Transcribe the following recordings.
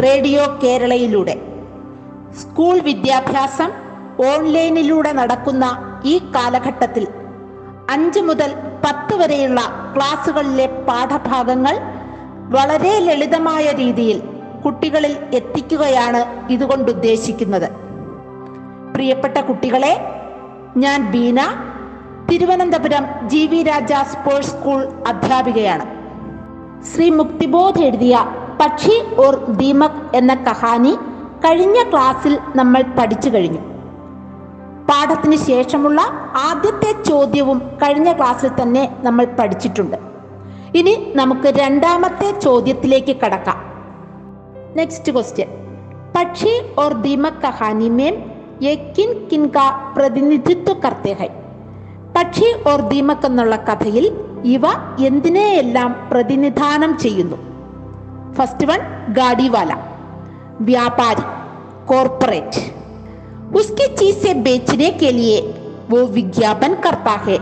Radio കേരളയിലൂടെ. School വിദ്യാഭ്യാസം ഓൺലൈനിലൂടെ നടക്കുന്ന ഈ കാലഘട്ടത്തിൽ അഞ്ച് മുതൽ പത്ത് വരെയുള്ള ക്ലാസ്സുകളിലെ പാഠഭാഗങ്ങൾ വളരെ ലളിതമായ രീതിയിൽ കുട്ടികളിൽ എത്തിക്കുകയാണ് ഇതുകൊണ്ട് ഉദ്ദേശിക്കുന്നത്. പ്രിയപ്പെട്ട കുട്ടികളെ ഞാൻ Beena Thiruvananthapuram G V Raja sports school അധ്യാപികയാണ്. Shri Muktibodh എഴുതിയ പക്ഷി ഓർ ദീമക് എന്ന കഹാനി കഴിഞ്ഞ ക്ലാസ്സിൽ നമ്മൾ പഠിച്ചു കഴിഞ്ഞു. പാഠത്തിന് ശേഷമുള്ള ആദ്യത്തെ ചോദ്യവും കഴിഞ്ഞ ക്ലാസ്സിൽ തന്നെ നമ്മൾ പഠിച്ചിട്ടുണ്ട്. ഇനി നമുക്ക് രണ്ടാമത്തെ ചോദ്യത്തിലേക്ക് കടക്കാം. നെക്സ്റ്റ് ക്വസ്റ്റ്യൻ പക്ഷി ഓർ ദീമക് കഹാനി മേം ये किन किन का പ്രതിനിധിത്വ करते പക്ഷി ഓർ ദീമക് എന്നുള്ള കഥയിൽ ഇവ എന്തിനെയെല്ലാം പ്രതിനിധാനം ചെയ്യുന്നു? ഫസ്റ്റ് വൺ ഗാഡിവാല വ്യാപാരി കോർപ്പറേറ്റ് उसकी चीज से बेचने के लिए वो विज्ञापन करता है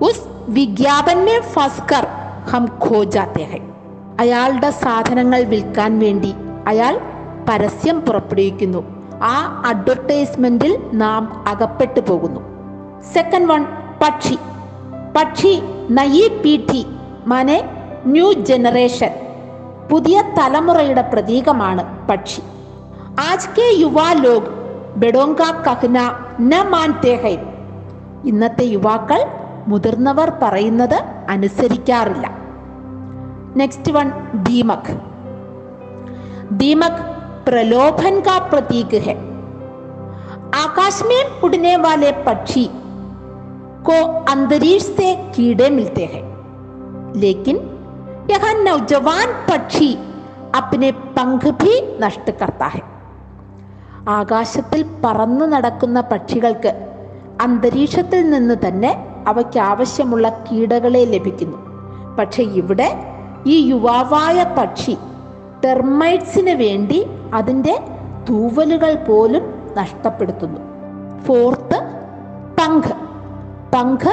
उस विज्ञापन में फंसकर हम खो जाते हैं അയാളുടെ സാധനങ്ങൾ വിൽക്കാൻ വേണ്ടി അയാൾ പരസ്യം പുറപ്പെടുവിക്കുന്നു ആ അഡ്വർടൈസ്മെന്റിൽ നാം അകപ്പെട്ടു പോകുന്നു സെക്കൻഡ് വൺ പക്ഷി പക്ഷി നയി പീഠി മാനെ ന്യൂ ജനറേഷൻ പുതിയ തലമുറയുടെ പ്രതീകമാണ് പക്ഷി ആജ് കെ യുവാ ലോഗ് ബെഡോങ്ക കഹ്ന ന മാൻതേ ഹൈ ഇന്നത്തെ യുവാക്കൾ മുതിർന്നവർ പറയുന്നത് അനുസരിക്കാറില്ല നെക്സ്റ്റ് വൺ ദീമക് दीमक प्रलोभन का प्रतीक है आकाश में उड़ने वाले पक्षी को अंतरिक्ष से कीड़े मिलते हैं लेकिन यह नौजवान पक्षी अपने पंख भी नष्ट करता है ആകാശത്തിൽ പറന്നു നടക്കുന്ന പക്ഷികൾക്ക് അന്തരീക്ഷത്തിൽ നിന്ന് തന്നെ അവയ്ക്ക് ആവശ്യമുള്ള കീടകളെ ലഭിക്കുന്നു പക്ഷെ ഇവിടെ ഈ യുവാവായ പക്ഷി ടെർമൈറ്റ്സിന് വേണ്ടി അതിൻ്റെ തൂവലുകൾ പോലും നഷ്ടപ്പെടുത്തുന്നു ഫോർത്ത് പങ്ക് പങ്ക്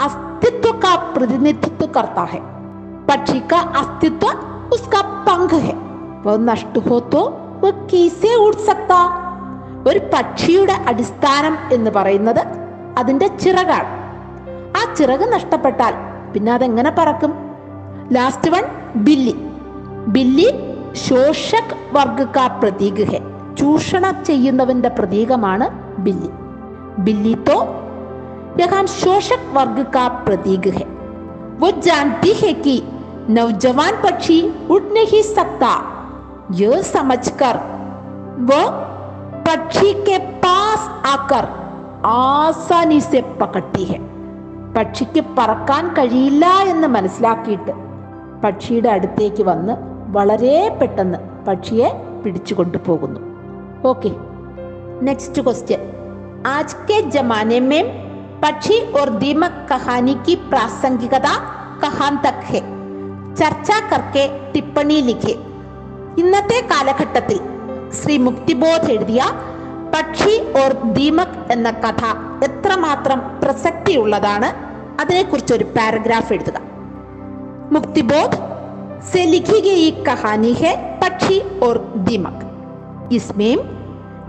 अस्तित्व का प्रतिनिधित्व करता है पक्षी का अस्तित्व उसका पंख है वह नष्ट हो तो वह कैसे उड़ सकता ഒരു പക്ഷിയുടെ അടിസ്ഥാനം എന്ന് പറയുന്നത് അതിന്റെ ചിറകാണ് ആ ചിറക് നഷ്ടപ്പെട്ടാൽ പിന്നെ അതെങ്ങനെ പറക്കും ലാസ്റ്റ് വൺ ബില്ലി ബില്ലി ശോഷക് വർഗ കാ പ്രതീക് ഹെ ചൂഷണം ചെയ്യുന്നവന്റെ പ്രതീകമാണ് ബില്ലി ബില്ലി തോ यहां शोषक वर्ग का प्रतीक है वो जानती है कि नौजवान पक्षी उड़ नहीं सकता यह समझकर वो पक्षी के पास आकर ആസാനി സെ പകട്ടി ഹെ പക്ഷിക്ക് പറക്കാൻ കഴിയില്ല എന്ന് മനസ്സിലാക്കിയിട്ട് പക്ഷിയുടെ അടുത്തേക്ക് വന്ന് വളരെ പെട്ടെന്ന് പക്ഷിയെ പിടിച്ചു കൊണ്ടുപോകുന്നു ഓക്കെ നെക്സ്റ്റ് ക്വസ്റ്റ്യൻ ആജ് കെ ജമാനെ മേം പക്ഷി और दीमक कहानी की प्रासंगिकता कहां तक है ചർച്ച കർക്കെ ടിപ്പണി ലിഖെ ഇന്നത്തെ കാലഘട്ടത്തിൽ ശ്രീ മുക്തിബോധ് എഴുതിയ പക്ഷി ഓർ ദീമക് എന്ന കഥ എത്രമാത്രം പ്രസക്തിയുള്ളതാണ് അതിനെക്കുറിച്ച് ഒരു പാരഗ്രാഫ് എഴുതുക മുക്തിബോധ് से लिखी गई कहानी है पक्षी और दीमक इसमें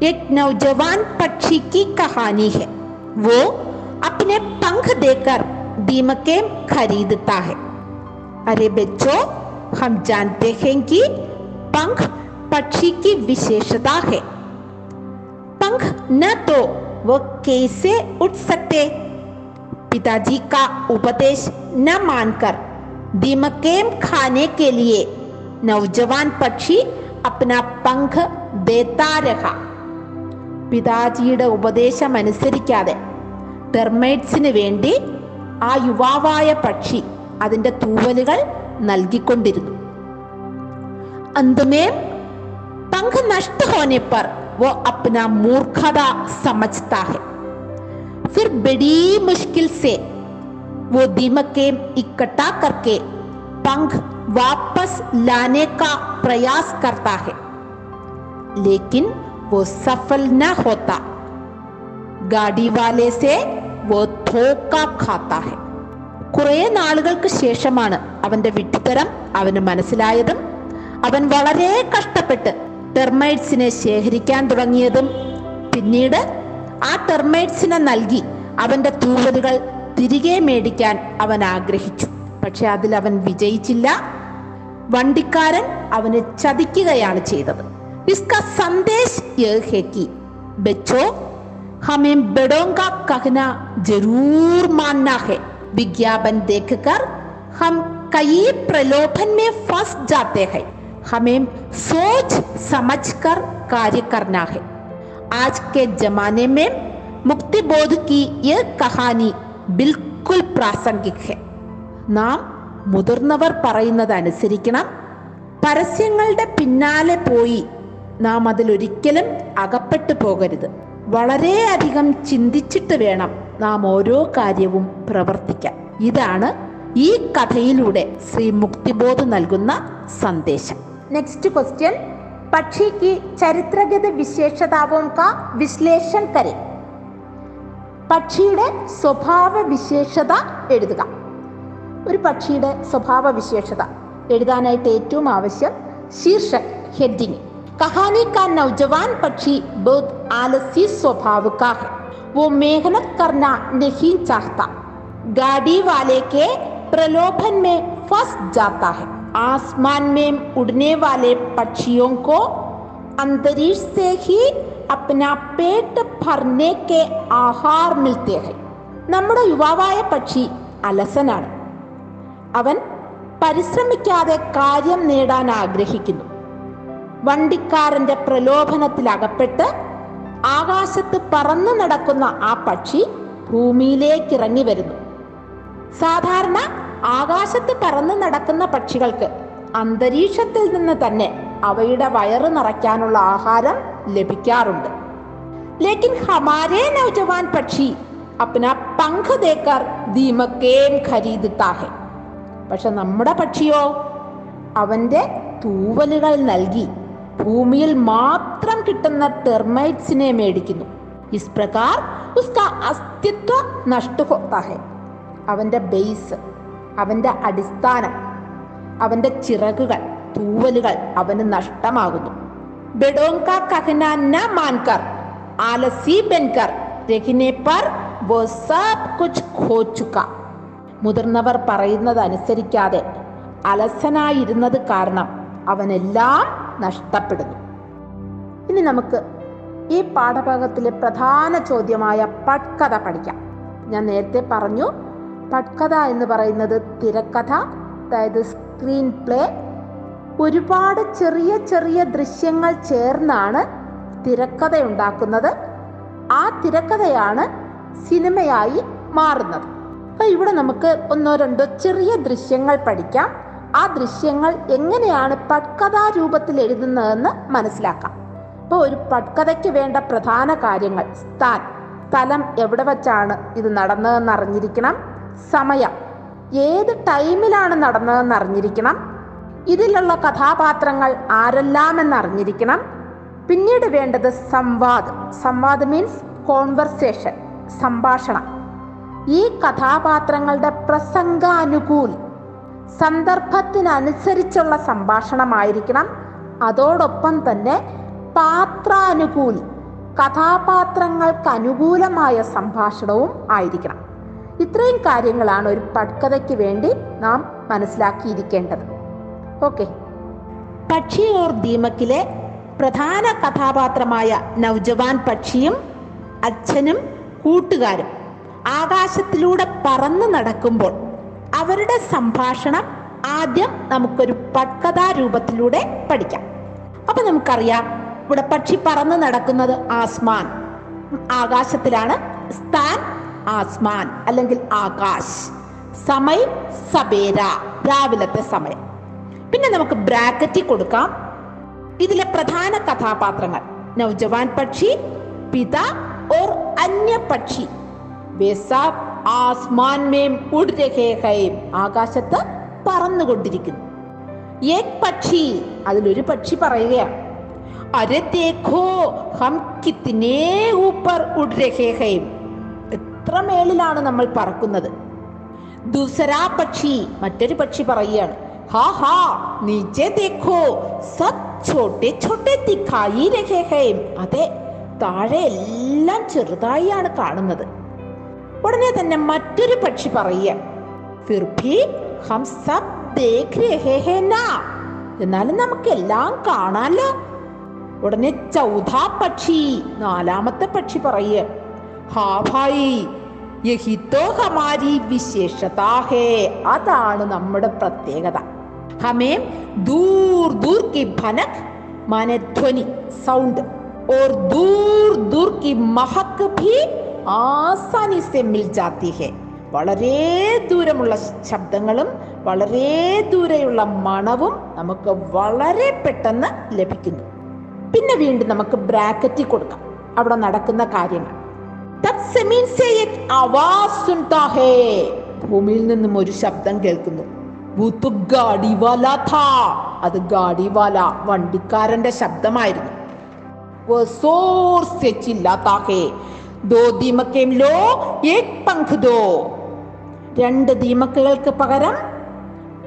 एक नौजवान पक्षी की कहानी है वो अपने पंख देकर दीमकें खरीदता है अरे बच्चों हम जानते हैं कि पंख पक्षी की विशेषता है पंख न तो वो कैसे उठ सकते पिताजी का उपदेश न मानकर दीमकें खाने के लिए नौजवान पक्षी अपना पंख देता रहा പിതാജിയുടെ ഉപദേശം അനുസരിക്കാതെ ടെർമൈറ്റ്സിന് വേണ്ടി ആ യുവാവായ പക്ഷി അതിന്റെ തൂവലുകൾ നൽകിക്കൊണ്ടിരുന്നു अंत में पंख नष्ट होने पर वो अपना मूर्खता समझता है फिर बड़ी मुश्किल से वो दीमकें इकट्ठा करके पंख वापस लाने का प्रयास करता है लेकिन वो सफल न होता गाड़ी वाले से वो धोखा खाता है കുറെ നാളുകൾക്ക് ശേഷമാണ് അവന്റെ വിഡ്ഢിത്തരം അവന് മനസ്സിലായതും അവൻ വളരെ കഷ്ടപ്പെട്ട് ടെർമൈറ്റ്സിനെ ശേഖരിക്കാൻ തുടങ്ങിയതും പിന്നീട് ആ ടെർമൈറ്റ്സിനെ നൽകി അവന്റെ തൂവലുകൾ തിരികെ മേടിക്കാൻ അവൻ ആഗ്രഹിച്ചു പക്ഷെ അതിൽ അവൻ വിജയിച്ചില്ല വണ്ടിക്കാരൻ അവനെ ചതിക്കുകയാണ് ചെയ്തത് इसका संदेश यह है कि बच्चों हमें बड़ों का कहना जरूर मानना है विज्ञापन देखकर हम कई प्रलोभन में फंस जाते हैं हमें सोच समझकर कार्य करना है आज के जमाने में मुक्ति बोध की यह कहानी बिल्कुल प्रासंगिक है നാം മുതിർന്നവർ പറയുന്നത് അനുസരിക്കണം പരസ്യങ്ങളുടെ പിന്നാലെ പോയി നാം അതിലൊരിക്കലും അകപ്പെട്ടു പോകരുത് വളരെയധികം ചിന്തിച്ചിട്ട് വേണം നാം ഓരോ കാര്യവും പ്രവർത്തിക്കാം. ഇതാണ് ഈ കഥയിലൂടെ ശ്രീ മുക്തിബോധം നൽകുന്ന സന്ദേശം. നെക്സ്റ്റ് ക്വസ്റ്റ്യൻ പക്ഷിക്ക് ചരിത്രഗത വിശേഷതാവും കാ വിശ്ലേഷൻ കരെ. പക്ഷിയുടെ സ്വഭാവ വിശേഷത എഴുതുക. ഒരു പക്ഷിയുടെ സ്വഭാവ വിശേഷത. എഴുതാനായിട്ട് ഏറ്റവും ആവശ്യം ശീർഷക് ഹെഡിങ്. കഹാനി കാ നൗജവാൻ പക്ഷി ബോധ് ആലസി സ്വഭാവ സ്വഭാവുക്കാഹ് वो मेहनत करना नहीं चाहता गाड़ी वाले के प्रलोभन में फंस जाता है आसमान में उड़ने वाले पक्षियों को अंतरिक्ष से ही अपना पेट भरने के आहार मिलते हैं നമ്മുടെ യുവാവായ പക്ഷി അലസനാണ് അവൻ പരിശ്രമിക്കാതെ കാര്യം നേടാൻ ആഗ്രഹിക്കുന്നു വണ്ടിക്കാരന്റെ പ്രലോഭനത്തിൽ അകപ്പെട്ട് ആകാശത്ത് പറന്നു നടക്കുന്ന ആ പക്ഷി ഭൂമിയിലേക്ക് ഇറങ്ങി വരുന്നു. സാധാരണ ആകാശത്ത് പറന്നു നടക്കുന്ന പക്ഷികൾക്ക് അന്തരീക്ഷത്തിൽ നിന്ന് തന്നെ അവയുടെ വയറ് നിറയ്ക്കാനുള്ള ആഹാരം ലഭിക്കാറുണ്ട്. ലേക്കിൻ ഹമാരേ നൗജവാൻ പക്ഷി അപ്പന പങ്ക് തേക്കാർ ദീമക്കേം ഖരീദ് താഹെ പക്ഷെ നമ്മുടെ പക്ഷിയോ അവന്റെ തൂവലുകൾ നൽകി ഭൂമിയിൽ മാത്രം കിട്ടുന്ന ടെർമൈറ്റ്സിനെ മേടിക്കുന്നു. ഇസ് പ്രകാർ ഉസ്ക അസ്തിത്വ നഷ്ട ഹോത്താ ഹെ അവന്റെ ബേസ് അവന്റെ അടിസ്ഥാനം അവന്റെ ചിറകുകൾ തൂവലുകൾ അവന് നഷ്ടമാകുന്നു. കഹന ന മുതിർന്നവർ പറയുന്നത് അനുസരിക്കാതെ അലസനായിരുന്നത് കാരണം അവനെല്ലാം നഷ്ടപ്പെടുന്നു. ഇനി നമുക്ക് ഈ പാഠഭാഗത്തിലെ പ്രധാന ചോദ്യമായ പട്കഥ പഠിക്കാം. ഞാൻ നേരത്തെ പറഞ്ഞു പട്കഥ എന്ന് പറയുന്നത് തിരക്കഥ അതായത് സ്ക്രീൻ പ്ലേ ഒരുപാട് ചെറിയ ചെറിയ ദൃശ്യങ്ങൾ ചേർന്നാണ് തിരക്കഥ ഉണ്ടാക്കുന്നത്. ആ തിരക്കഥയാണ് സിനിമയായി മാറുന്നത്. അപ്പൊ ഇവിടെ നമുക്ക് ഒന്നോ രണ്ടോ ചെറിയ ദൃശ്യങ്ങൾ പഠിക്കാം. ആ ദൃശ്യങ്ങൾ എങ്ങനെയാണ് പട്കഥാ രൂപത്തിൽ എഴുതുന്നതെന്ന് മനസ്സിലാക്കാം. ഇപ്പോൾ ഒരു പട്കഥയ്ക്ക് വേണ്ട പ്രധാന കാര്യങ്ങൾ. സ്ഥാൻ സ്ഥലം എവിടെ വച്ചാണ് ഇത് നടന്നതെന്ന് അറിഞ്ഞിരിക്കണം. സമയം ഏത് ടൈമിലാണ് നടന്നതെന്ന് അറിഞ്ഞിരിക്കണം. ഇതിലുള്ള കഥാപാത്രങ്ങൾ ആരെല്ലാമെന്ന് അറിഞ്ഞിരിക്കണം. പിന്നീട് വേണ്ടത് സംവാദ്. സംവാദം മീൻസ് കോൺവെർസേഷൻ സംഭാഷണം. ഈ കഥാപാത്രങ്ങളുടെ പ്രസംഗാനുകൂൽ സന്ദർഭത്തിനനുസരിച്ചുള്ള സംഭാഷണമായിരിക്കണം. അതോടൊപ്പം തന്നെ പാത്രാനുകൂലി കഥാപാത്രങ്ങൾക്ക് അനുകൂലമായ സംഭാഷണവും ആയിരിക്കണം. ഇത്രയും കാര്യങ്ങളാണ് ഒരു പട്കഥയ്ക്ക് വേണ്ടി നാം മനസ്സിലാക്കിയിരിക്കേണ്ടത്. ഓക്കെ. പക്ഷി ഓർ ദീമക്കിലെ പ്രധാന കഥാപാത്രമായ നൗജവാൻ പക്ഷിയും അച്ഛനും കൂട്ടുകാരും ആകാശത്തിലൂടെ പറന്നു നടക്കുമ്പോൾ അവരുടെ സംഭാഷണം ആദ്യം നമുക്കൊരു പട്കഥാ രൂപത്തിലൂടെ പഠിക്കാം. അപ്പൊ നമുക്കറിയാം ഇവിടെ പക്ഷി പറന്നു നടക്കുന്നത് ആസ്മാൻ. ആകാശത്തിലാണ് സ്ഥാൻ ആസ്മാൻ അല്ലെങ്കിൽ ആകാശ്. സമയം സബേര രാവിലത്തെ സമയം. പിന്നെ നമുക്ക് ബ്രാക്കറ്റിൽ കൊടുക്കാം. ഇതിലെ പ്രധാന കഥാപാത്രങ്ങൾ നൗജവാൻ പക്ഷി പിത ഓർ അന്യ പക്ഷി വേ സാബ് ആസ്മാൻ മേം ഉഡ് രഹേ ഹൈ ആകാശത്ത് പറന്നുകൊണ്ടിരിക്കുന്നു. ഏക് പക്ഷി അതിലൊരു പക്ഷി പറയുകയാണ്. അരെ ദേഖോ ഊപ്പർ ഉഡ് രഹേ ഹൈ എത്ര മേളിലാണ് നമ്മൾ പറക്കുന്നത്? ദുസരാ പക്ഷി മറ്റൊരു പക്ഷി പറയുകയാണ്. ഹാ ഹാ നീച്ചെ ദേഖോ സത് ഛോട്ടെ ഛോട്ടെ ദിഖായി രഹേഹയും അതെ താഴെ എല്ലാം ചെറുതായി ആണ് കാണുന്നത്. ഉടനെ തന്നെ മറ്റൊരു പക്ഷി പറയുക. എന്നാലും നമുക്ക് എല്ലാം കാണാലോ? ഉടനെ ചൗഥാ പക്ഷി നാലാമത്തെ പക്ഷി പറയേ ഹാ അതാണ് നമ്മുടെ പ്രത്യേകത. ഹമേം ദൂർ ദൂർ കി ഭനക് മാനെ സൗണ്ട് ഓർ ദൂർ ദൂർ കി മഹക് ഭീ ആസാനി സെമ്മിൽ ജാത്തിഹെ വളരെ ദൂരമുള്ള ശബ്ദങ്ങളും വളരെ ദൂരെയുള്ള മണവും നമുക്ക് വളരെ പെട്ടെന്ന് ലഭിക്കുന്നു. പിന്നെ വീണ്ടും നമുക്ക് ബ്രാക്കറ്റിൽ കൊടുക്കാം. അവിടെ നടക്കുന്ന കാര്യങ്ങൾ. ഭൂമിയിൽ നിന്നും ഒരു ശബ്ദം കേൾക്കുന്നു. അത് ഗാഡിവാല വണ്ടിക്കാരന്റെ ശബ്ദമായിരുന്നു. वो जोर से चिल्लाता है दो दीमकें लो एक पंख दो രണ്ട് ദീമക്കുകൾക്ക് പകരം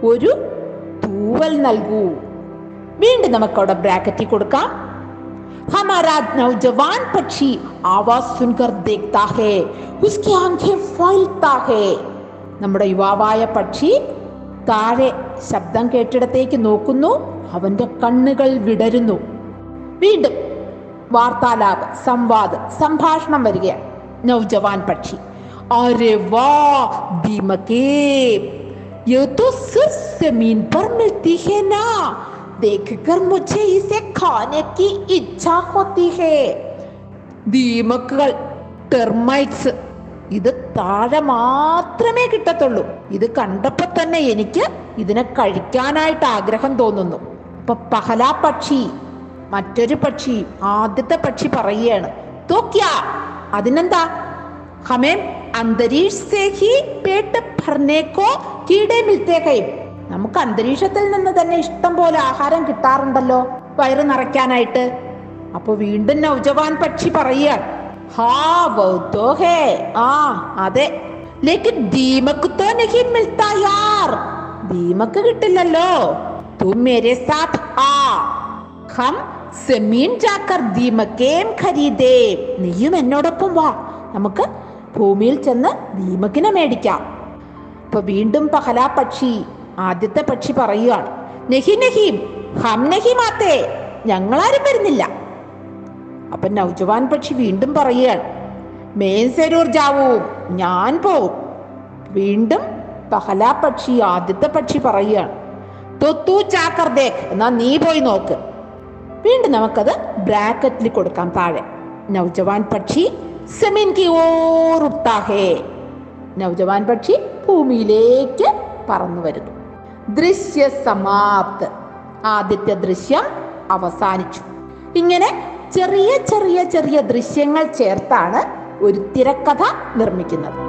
ഒരു തൂവൽ നൽകൂ വീണ്ടും നമുക്ക് അവിടെ ബ്രാക്കറ്റിൽ കൊടുക്കാം हमारा नौजवान पक्षी आवाज सुनकर देखता है उसकी आंखें फैलता है നമ്മുടെ യുവാവായ പക്ഷി താഴെ ശബ്ദം കേട്ടിടത്തേക്ക് നോക്കുന്നു അവന്റെ കണ്ണുകൾ വിടരുന്നു വീണ്ടും വാർത്താലാപ് സംവാദ് സംഭാഷണം വരികയാണ് നൗജവാൻ പക്ഷി अरे वाह दीमके ये तो सिर्फ जमीन पर मिलती है ना देखकर मुझे इसे खाने की इच्छा होती है ദീമക്കുകൾ ടെർമൈറ്റ്സ് ഇത് താഴെ മാത്രമേ കിട്ടത്തുള്ളൂ ഇത് കണ്ടപ്പോ തന്നെ എനിക്ക് ഇതിനെ കഴിക്കാനായിട്ട് ആഗ്രഹം തോന്നുന്നു ഇപ്പൊ പഹലാ പക്ഷി മറ്റൊരു പക്ഷി ആദ്യത്തെ പക്ഷി പറയുകയാണ്. അതിനെന്താ? ഹമേം നമുക്ക് അന്തരീക്ഷത്തിൽ നിന്ന് തന്നെ ഇഷ്ടം പോലെ ആഹാരം കിട്ടാറുണ്ടല്ലോ വയറ് നിറയ്ക്കാനായിട്ട്. അപ്പൊ വീണ്ടും നൗജവാൻ പക്ഷി പറയുക കിട്ടില്ലല്ലോ. തും സെമീൻ ജാക്കർ ദീമക്കേം ഖരീദേ. നീയും എന്നോടൊപ്പം വാ. നമുക്ക് ഭൂമിയിൽ ചെന്ന് ദീമക്കിനെ മേടിക്കാം. ഇപ്പൊ വീണ്ടും പഹലാ പക്ഷി ആദ്യത്തെ പക്ഷി പറയുകയാണ് നഹി നഹീം ഹം നഹി മാത്തേ. ഞങ്ങളാരും വരുന്നില്ല. അപ്പൊ നൗജവാൻ പക്ഷി വീണ്ടും പറയുകയാണ് മേൻ സെരൂർ ജാവൂ ഞാൻ പോവും. വീണ്ടും പഹലാ പക്ഷി ആദ്യത്തെ പക്ഷി പറയുകയാണ് തൊത്തു ചാക്കർ ദേഖ് എന്നാ നീ പോയി നോക്ക്. വീണ്ടും നമുക്കത് ബ്രാക്കറ്റിൽ കൊടുക്കാം താഴെ. നവജവാൻ പക്ഷി സെമിൻ കി ഓർ നവജവാൻ പക്ഷി ഭൂമിയിലേക്ക് പറന്നു വരുന്നു. ദൃശ്യ സമാപ്ത്. ആദ്യത്തെ ദൃശ്യം അവസാനിച്ചു. ഇങ്ങനെ ചെറിയ ചെറിയ ചെറിയ ദൃശ്യങ്ങൾ ചേർത്താണ് ഒരു തിരക്കഥ നിർമ്മിക്കുന്നത്.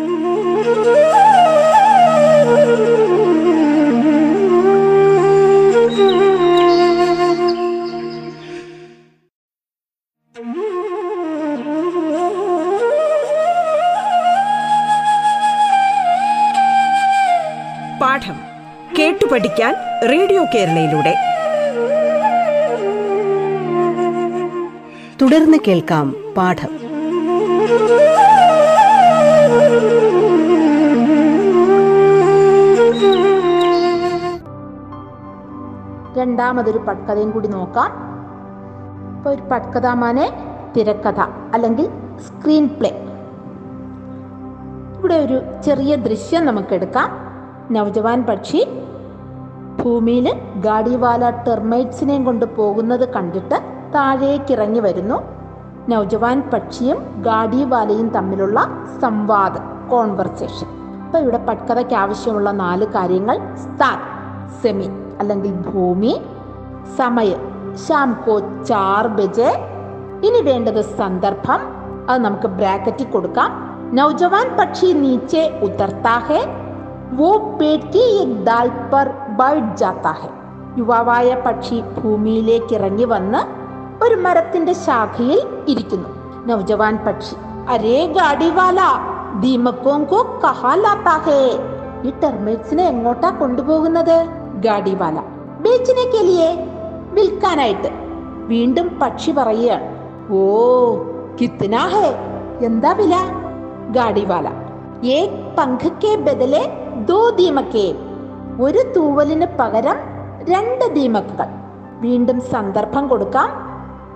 പഠിക്കാൻ റേഡിയോ കേരളയിലൂടെ. തുടർന്ന് കേൾക്കാം പാഠം. രണ്ടാമതൊരു പട്കഥയും കൂടി നോക്കാം. ഇപ്പൊ ഒരു പട്കഥാമാനെ തിരക്കഥ അല്ലെങ്കിൽ സ്ക്രീൻ പ്ലേ ഇവിടെ ഒരു ചെറിയ ദൃശ്യം നമുക്കെടുക്കാം. നവജവാൻ പക്ഷി ഭൂമിയിൽ ഗാഡിവാല ടെർമൈറ്റ്സിനെയും കൊണ്ട് പോകുന്നത് കണ്ടിട്ട് താഴേക്കിറങ്ങി വരുന്നു നൗജവാൻ പക്ഷിയും ഗാഡിവാലയും തമ്മിലുള്ള സംവാദം കോൺവെർസേഷൻ അപ്പൊ ഇവിടെ പട്കഥയ്ക്ക് ആവശ്യമുള്ള നാല് കാര്യങ്ങൾ സ്ഥാൻ സെമി അല്ലെങ്കിൽ ഭൂമി സമയം ശാം കോ ചാർ ബജെ ഇനി വേണ്ടത് സന്ദർഭം അത് നമുക്ക് ബ്രാക്കറ്റിൽ കൊടുക്കാം നൗജവാൻ പക്ഷി നീച്ചെ ഉതർത്താ ഹെ वो पेड़ की एक डाल पर ബൈറ്റ് ജാത്ത യുവാവായ പക്ഷി ഭൂമിയിലേക്ക് ഇറങ്ങി വന്ന് ഒരു മരത്തിന്റെ ശാഖയിൽ ഇരിക്കുന്നു. നവജവാൻ പക്ഷി അരേ ഗാഡിവാല ദീമക്കോങ്കോ കഹാലാത്താഹേ ഈ ടെർമേറ്റ്സിനെ എങ്ങോട്ടാ കൊണ്ടുപോകുന്നത്? ഗാഡിവാല ബീച്ചിനെ കെലിയെ വിൽക്കാനായിട്ട്. വീണ്ടും പക്ഷി പറയുകയാണ് ഓ കിത്തനാഹേ എന്താ വില? ഗാഡിവാല ഏ പങ്കക്കേ ബദലേ ദോ ദീമക്കേ ഒരു തൂവലിന് പകരം രണ്ട് ദീമക്കുകൾ. വീണ്ടും സന്ദർഭം കൊടുക്കാം.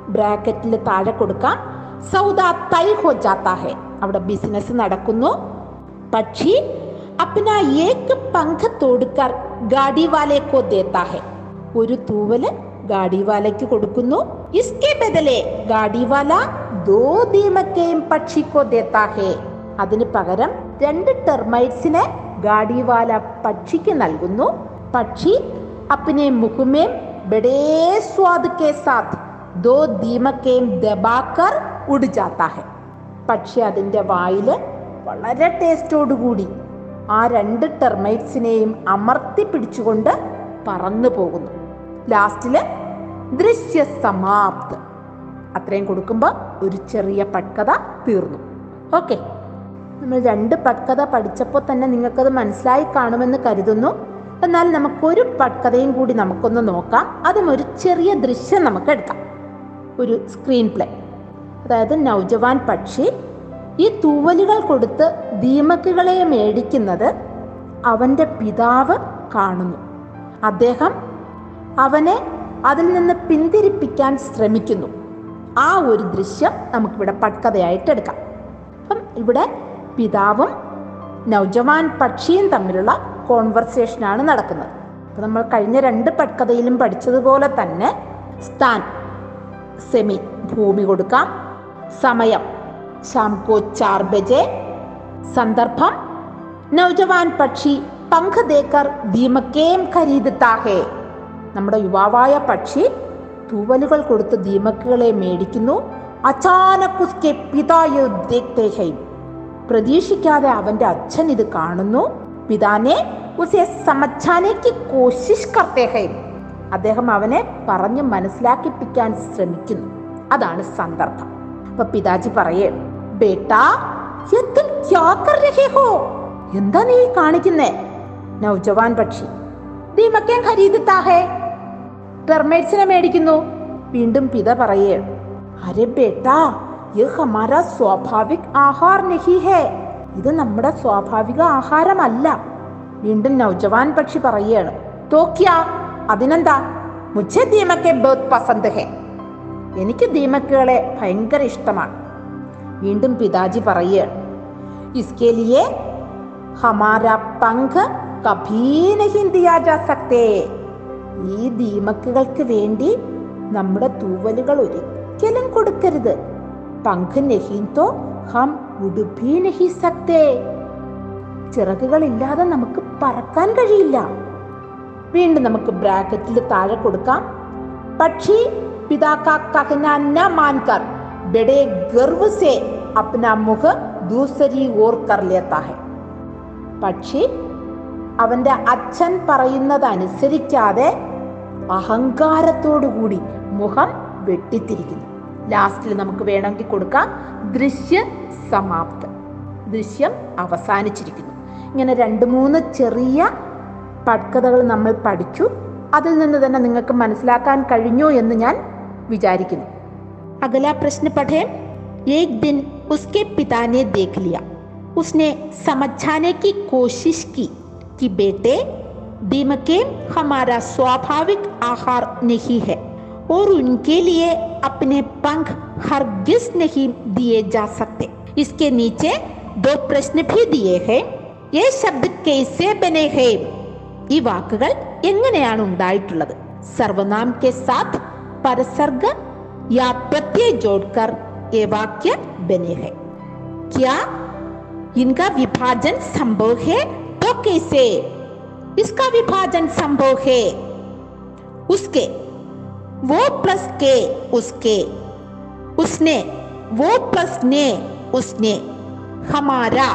ബ്രാക്കറ്റിൽ താഴെ കൊടുക്കാം. സൗദ തൈ ഹോ ജാത്താ ഹെ. അവിടെ ബിസിനസ് നടക്കുന്നു. പക്ഷി അപ്പന ഏക്ക് പങ്ക് തോടുക്കാർ ഗാഡിവാലെ കോ ദേത്താ ഹെ. ഒരു തൂവൽ ഗാഡിവാലയ്ക്ക് കൊടുക്കുന്നു. ഇസ്കെ ബദലെ ഗാഡിവാല ദോ ദീമക്കയും പക്ഷിക്കോ ദേത്താ ഹെ. അതിന് പകരം രണ്ട് ടെർമൈറ്റ്സിനെ ഗാഡിവാല പക്ഷിക്ക് നൽകുന്നു. പക്ഷി അപ്പനെ മുഖുമേം ബഡേ സ്വാദ് കെ സാത്ത് ദോ ദീമക്കേം ദബാക്കർ ഉടുജാത്താഹെ. പക്ഷി അതിന്റെ വായിൽ വളരെ ടേസ്റ്റോടുകൂടി ആ രണ്ട് ടെർമൈറ്റ്സിനെയും അമർത്തി പിടിച്ചുകൊണ്ട് പറന്നു പോകുന്നു. ലാസ്റ്റിൽ ദൃശ്യ സമാപ്ത്. അത്രയും കൊടുക്കുമ്പോൾ ഒരു ചെറിയ പട്കഥ തീർന്നു. ഓക്കെ. നമ്മൾ രണ്ട് പട്കഥ പഠിച്ചപ്പോൾ തന്നെ നിങ്ങൾക്കത് മനസ്സിലായി കാണുമെന്ന് കരുതുന്നു. എന്നാൽ നമുക്കൊരു പട്കഥയും കൂടി നമുക്കൊന്ന് നോക്കാം. അതും ഒരു ചെറിയ ദൃശ്യം നമുക്ക് എടുക്കാം ഒരു സ്ക്രീൻ പ്ലേ അതായത് നൗജവാൻ പക്ഷി. ഈ തൂവലുകൾ കൊടുത്ത് ദീമക്കുകളെ മേടിക്കുന്നത് അവന്റെ പിതാവ് കാണുന്നു. അദ്ദേഹം അവനെ അതിൽ നിന്ന് പിന്തിരിപ്പിക്കാൻ ശ്രമിക്കുന്നു. ആ ഒരു ദൃശ്യം നമുക്കിവിടെ പട്കഥയായിട്ട് എടുക്കാം. അപ്പം ഇവിടെ പിതാവും നൗജവാൻ പക്ഷിയും തമ്മിലുള്ള കോൺവെർസേഷനാണ് നടക്കുന്നത്. അപ്പം നമ്മൾ കഴിഞ്ഞ രണ്ട് പട്കഥയിലും പഠിച്ചതുപോലെ തന്നെ സ്ഥാൻ സെമി ഭൂമി കൊടുക്കാം. സമയം ശാംകോ ചാർ ബജെ. സന്ദർഭം നൗജവാൻ പക്ഷി പങ്ക് ദേക്കർ ദീമക്കേം ഖരീദത്താ ഹേ നമ്മുടെ യുവാവായ പക്ഷി തൂവലുകൾ കൊടുത്ത് ദീമക്കുകളെ മേടിക്കുന്നു. അചാനക് ഉസ്കെ പിതായു പ്രതീക്ഷിക്കാതെ അവന്റെ അച്ഛൻ ഇത് കാണുന്നു. പിതാനെ സമച്ചാനേക്ക് കോശിഷ് കർത്തേഹയും അദ്ദേഹം അവനെ പറഞ്ഞ് മനസ്സിലാക്കിപ്പിക്കാൻ ശ്രമിക്കുന്നു. അതാണ് സന്ദർഭം. അപ്പൊ പിതാജി പറയേ ബേട്ടാ എന്താ നീ കാണിക്കുന്നേ? നൗജവാൻ പക്ഷി ദീമക്കേം ഖരീദത്താ ഹേ. ടെർമേറ്റ്സിനെ മേടിക്കുന്നു. വീണ്ടും പിത പറയേ അരെ ബേട്ടാ യഹ് സ്വാഭാവിക് ആഹാർ നഹി ഹേ. ഇത് നമ്മുടെ സ്വാഭാവിക ആഹാരമല്ല. വീണ്ടും നൗജവാൻ പക്ഷി പറയുകയാണ് തോക്കിയാ അതിനെന്താ? മുझे ദീമക്കെ ബഹുത് പസന്ത് ഹേ. എനിക്ക് ദീമക്കുകളെ ഭയങ്കര ഇഷ്ടമാണ്. വീണ്ടും പിതാജി പറയുകയാണ് इसके लिए हमारा പങ്ക് കഭീ ജാ സക്തേ. ഈ ദീമക്കുകൾക്ക് വേണ്ടി നമ്മുടെ തൂവലുകൾ ഒരിക്കലും കൊടുക്കരുത്. പങ്ക് നഹീൻ തോ ഹം ഉടുഭി നഹി സക്തേ ചിറകുകളില്ലാതെ നമുക്ക് പറക്കാൻ കഴിയില്ല വീണ്ടും നമുക്ക് ബ്രാക്കറ്റിൽ താഴെ കൊടുക്കാം പക്ഷി पिता का कहना न मानकर बड़े गर्व से अपना मुख दूसरी ओर कर लेता है പക്ഷി അവന്റെ അച്ഛൻ പറയുന്നത് അനുസരിക്കാതെ അഹങ്കാരത്തോടുകൂടി മുഖം വെട്ടിത്തിരിക്കുന്നു ലാസ്റ്റിൽ നമുക്ക് വേണമെങ്കിൽ കൊടുക്കാം ദൃശ്യ സമാപ്തം ദൃശ്യം അവസാനിച്ചിരിക്കുന്നു ഇങ്ങനെ രണ്ട് മൂന്ന് ചെറിയ പട്കഥകൾ നമ്മൾ പഠിച്ചു അതിൽ നിന്ന് തന്നെ നിങ്ങൾക്ക് മനസ്സിലാക്കാൻ കഴിഞ്ഞു എന്ന് ഞാൻ വിചാരിക്കുന്നു अगला प्रश्न पढ़े एक दिन उसके पिता ने देख लिया उसने समझाने की कोशिश की कि बेटे दीमके हमारा स्वाभाविक आहार नहीं है और उनके लिए अपने पंख हरगिज नहीं दिए जा सकते इसके नीचे दो प्रश्न भी दिए हैं ये शब्द कैसे बने हैं ഈ വാക്കുകൾ എങ്ങനെയാണ് ഉണ്ടായിട്ടുള്ളത് സർവനാം കെ സാത്ത് പരസർഗ യാ പ്രത്യയ ജോഡ്കർ ये वाक्य बने हैं क्या इनका विभाजन संभव है तो कैसे इसका विभाजन संभव है उसके वो प्लस के उसके उसने वो प्लस ने उसने हमारा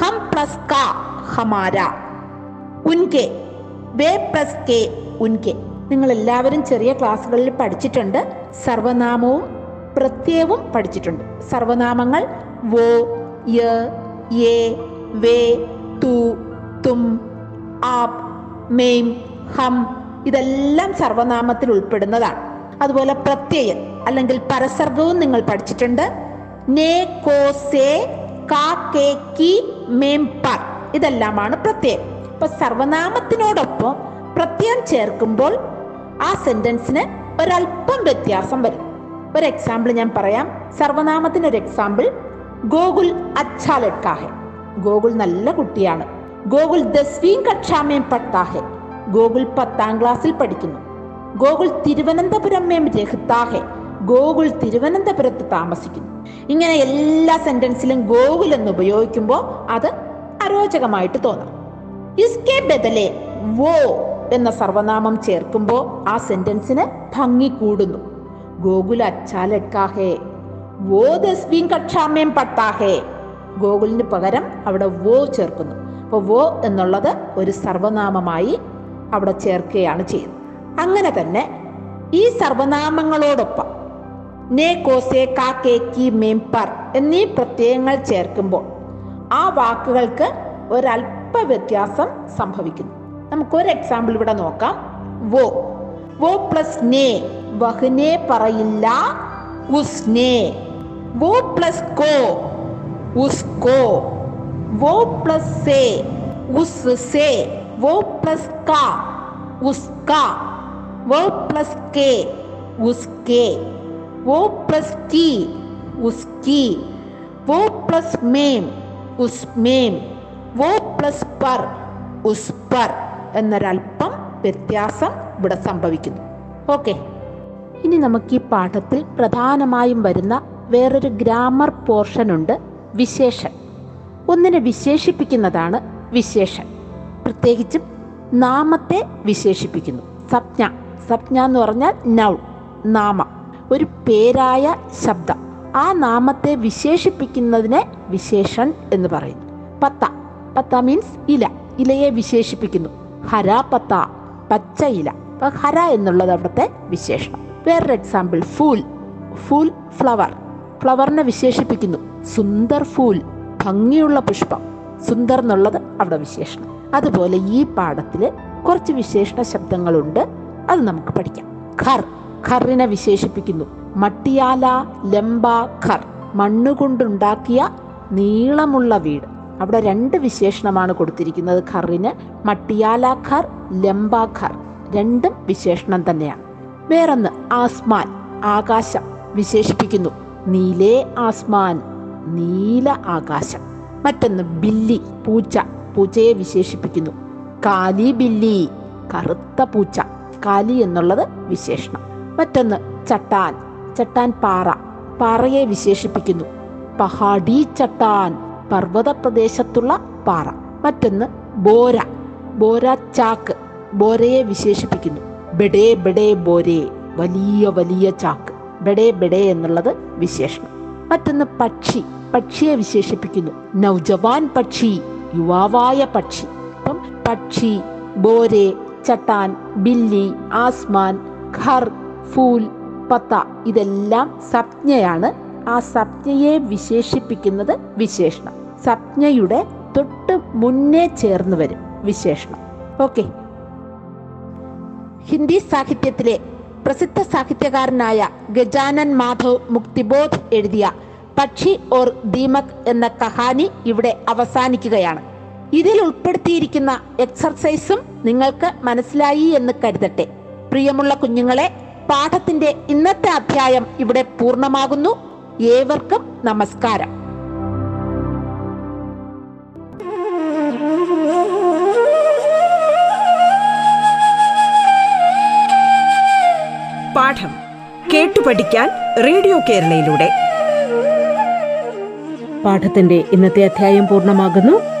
हम प्लस का हमारा ഉൻകെ വേ പ്ലസ് കെ ഉൻകെ നിങ്ങൾ എല്ലാവരും ചെറിയ ക്ലാസ്സുകളിൽ പഠിച്ചിട്ടുണ്ട് സർവനാമവും പ്രത്യയവും പഠിച്ചിട്ടുണ്ട് സർവനാമങ്ങൾ വോ യ യേ വേ തു തും ആപ് മെയിം ഹം ഇതെല്ലാം സർവനാമത്തിൽ ഉൾപ്പെടുന്നതാണ് അതുപോലെ പ്രത്യയം അല്ലെങ്കിൽ പരസർഗവും നിങ്ങൾ പഠിച്ചിട്ടുണ്ട്. നേ കോ സേ കാ കേ കി മേം പർ ഇതെല്ലാമാണ് പ്രത്യയം. ഇപ്പൊ സർവനാമത്തിനോടൊപ്പം പ്രത്യയം ചേർക്കുമ്പോൾ ആ സെന്റൻസിന് ഒരല്പം വ്യത്യാസം വരും. ഒരു എക്സാമ്പിൾ ഞാൻ പറയാം. സർവനാമത്തിന് ഒരു എക്സാമ്പിൾ ഗോകുൽ അച്ഛാ ലഡ്കാ ഗോകുൽ നല്ല കുട്ടിയാണ്. ഗോകുൽ ദസ്വീം കക്ഷാമേം പട്ടാഹെ. ഗോകുൽ പത്താം ക്ലാസ്സിൽ പഠിക്കുന്നു. ഗോകുൽ തിരുവനന്തപുരം മേം രഹിത്താ ഹെ ഗോകുൽ തിരുവനന്തപുരത്ത് താമസിക്കുന്നു. ഇങ്ങനെ എല്ലാ സെന്റൻസിലും ഗോകുൽ എന്ന് ഉപയോഗിക്കുമ്പോൾ അത് അരോചകമായിട്ട് തോന്നാം. ഇസ്കെ ബദലെ വോ എന്ന സർവനാമം ചേർക്കുമ്പോൾ ആ സെന്റൻസിന് ഭംഗി കൂടുന്നു. ഗോകുൽ അച്ചാലെക്കാഹേ. വോ ദസ്വീം കക്ഷാമേം പട്ടാഹേ. ഗോകുലിന് പകരം അവിടെ വോ ചേർക്കുന്നു. അപ്പോൾ വോ എന്നുള്ളത് ഒരു സർവനാമമായി അവിടെ ചേർക്കുകയാണ് ചെയ്യുന്നത്. അങ്ങനെ തന്നെ ഈ സർവനാമങ്ങളോടൊപ്പം നേ കോസെ കാക്കേ കി മേംപർ എന്നീ പ്രത്യയങ്ങൾ ചേർക്കുമ്പോൾ ആ വാക്കുകൾക്ക് ഒരല്പ വ്യത്യാസം സംഭവിക്കുന്നു. നമുക്കൊരു എക്സാമ്പിൾ ഇവിടെ നോക്കാം. വോ. വോ പ്ലസ് നേ. വഹ്നെ പറയില്ല. ഉസ്നെ വോ പ്ലസ് കോ. ഉസ്കോ വോ പ്ലസ് സേ. ഉസ് സേ. വോ പ്ലസ് കാ. ഉസ്കാ verb plus k uske verb plus ki uski verb plus mem ഉസ്മേം വോ പ്ലസ് പർ ഉസ്പർ എന്നൊരല്പം വ്യത്യാസം ഇവിടെ സംഭവിക്കുന്നു. ഓക്കെ. ഇനി നമുക്ക് ഈ പാഠത്തിൽ പ്രധാനമായും വരുന്ന വേറൊരു ഗ്രാമർ പോർഷൻ ഉണ്ട് വിശേഷൻ ഒന്നിനെ വിശേഷിപ്പിക്കുന്നതാണ് വിശേഷൻ പ്രത്യേകിച്ചും നാമത്തെ വിശേഷിപ്പിക്കുന്നു. സംജ്ഞ സപ്ഞ എന്ന് പറഞ്ഞാൽ നൗ നാമ. ഒരു പേരായ ശബ്ദം. ആ നാമത്തെ വിശേഷിപ്പിക്കുന്നതിനെ വിശേഷൻ എന്ന് പറയുന്നു. പത്ത. പത്ത മീൻസ് ഇല. ഇലയെ വിശേഷിപ്പിക്കുന്നു. ഹര പത്ത. പച്ച ഇല. ഹര എന്നുള്ളത് അവിടുത്തെ വിശേഷണം. വേറൊരു എക്സാമ്പിൾ ഫൂൽ. ഫൂൽ ഫ്ലവർ. ഫ്ലവറിനെ വിശേഷിപ്പിക്കുന്നു. സുന്ദർ ഫൂൽ. ഭംഗിയുള്ള പുഷ്പം. സുന്ദർ എന്നുള്ളത് അവിടെ വിശേഷണം. അതുപോലെ ഈ പാഠത്തിൽ കുറച്ച് വിശേഷണ ശബ്ദങ്ങളുണ്ട്. അത് നമുക്ക് പഠിക്കാം. ഖർ ഖറിനെ വിശേഷിപ്പിക്കുന്നു. മട്ടിയാല ലംബ ഖർ. മണ്ണുകൊണ്ടുണ്ടാക്കിയ നീളമുള്ള വീട്. അവിടെ രണ്ട് വിശേഷണമാണ് കൊടുത്തിരിക്കുന്നത് ഖറിന്. മട്ടിയാല ഖർ ലംബ ഖർ. രണ്ടും വിശേഷണം തന്നെയാണ്. വേറൊന്ന് ആസ്മാൻ ആകാശം വിശേഷിപ്പിക്കുന്നു. നീലേ ആസ്മാൻ നീല ആകാശം. മറ്റൊന്ന് ബില്ലി പൂച്ച പൂച്ചയെ വിശേഷിപ്പിക്കുന്നു. കാലി ബില്ലി കറുത്ത പൂച്ച. കാലി എന്നുള്ളത് വിശേഷണം. മറ്റൊന്ന് ചട്ടാൻ. ചട്ടാൻ പാറ. പാറയെ വിശേഷിപ്പിക്കുന്നു. പഹാഡി ചട്ടാൻ. പർവത പ്രദേശത്തുള്ള പാറ. മറ്റൊന്ന് ബോര. ബോര ചാക്ക്. ബോരയെ വിശേഷിപ്പിക്കുന്നു. ബെഡേ ബെഡേ ബോരെ. വലിയ വലിയ ചാക്ക്. ബെഡേ ബെഡേ എന്നുള്ളത് വിശേഷണം. മറ്റൊന്ന് പക്ഷി. പക്ഷിയെ വിശേഷിപ്പിക്കുന്നു. നൗജവാൻ പക്ഷി. യുവാവായ പക്ഷി. അപ്പം പക്ഷി ബോരെ ചട്ടാൻ ബില്ലി ആസ്മാൻ ഖർ ഫൂൽ പത്ത ഇതെല്ലാം സപ്ഞയാണ്. ആ സപ്ഞയെ വിശേഷിപ്പിക്കുന്നത് വിശേഷണം. സപ്ഞയുടെ തൊട്ട് മുന്നേ ചേർന്ന് വരും വിശേഷണം. ഓക്കെ. ഹിന്ദി സാഹിത്യത്തിലെ പ്രസിദ്ധ സാഹിത്യകാരനായ ഗജാനൻ മാധവ് മുക്തിബോധ് എഴുതിയ പക്ഷി ഓർ ദീമക് എന്ന കഹാനി ഇവിടെ അവസാനിക്കുകയാണ്. ഇതിൽ ഉൾപ്പെടുത്തിയിരിക്കുന്ന എക്സർസൈസും നിങ്ങൾക്ക് മനസ്സിലായി എന്ന് കരുതട്ടെ. പ്രിയമുള്ള കുഞ്ഞുങ്ങളെ പാഠത്തിന്റെ ഇന്നത്തെ അധ്യായം ഇവിടെ പൂർണമാകുന്നു. ഏവർക്കും നമസ്കാരം. പാഠം കേട്ടു പഠിക്കാൻ റേഡിയോ കേരളയിലൂടെ. പാഠത്തിന്റെ ഇന്നത്തെ അധ്യായം പൂർണമാകുന്നു.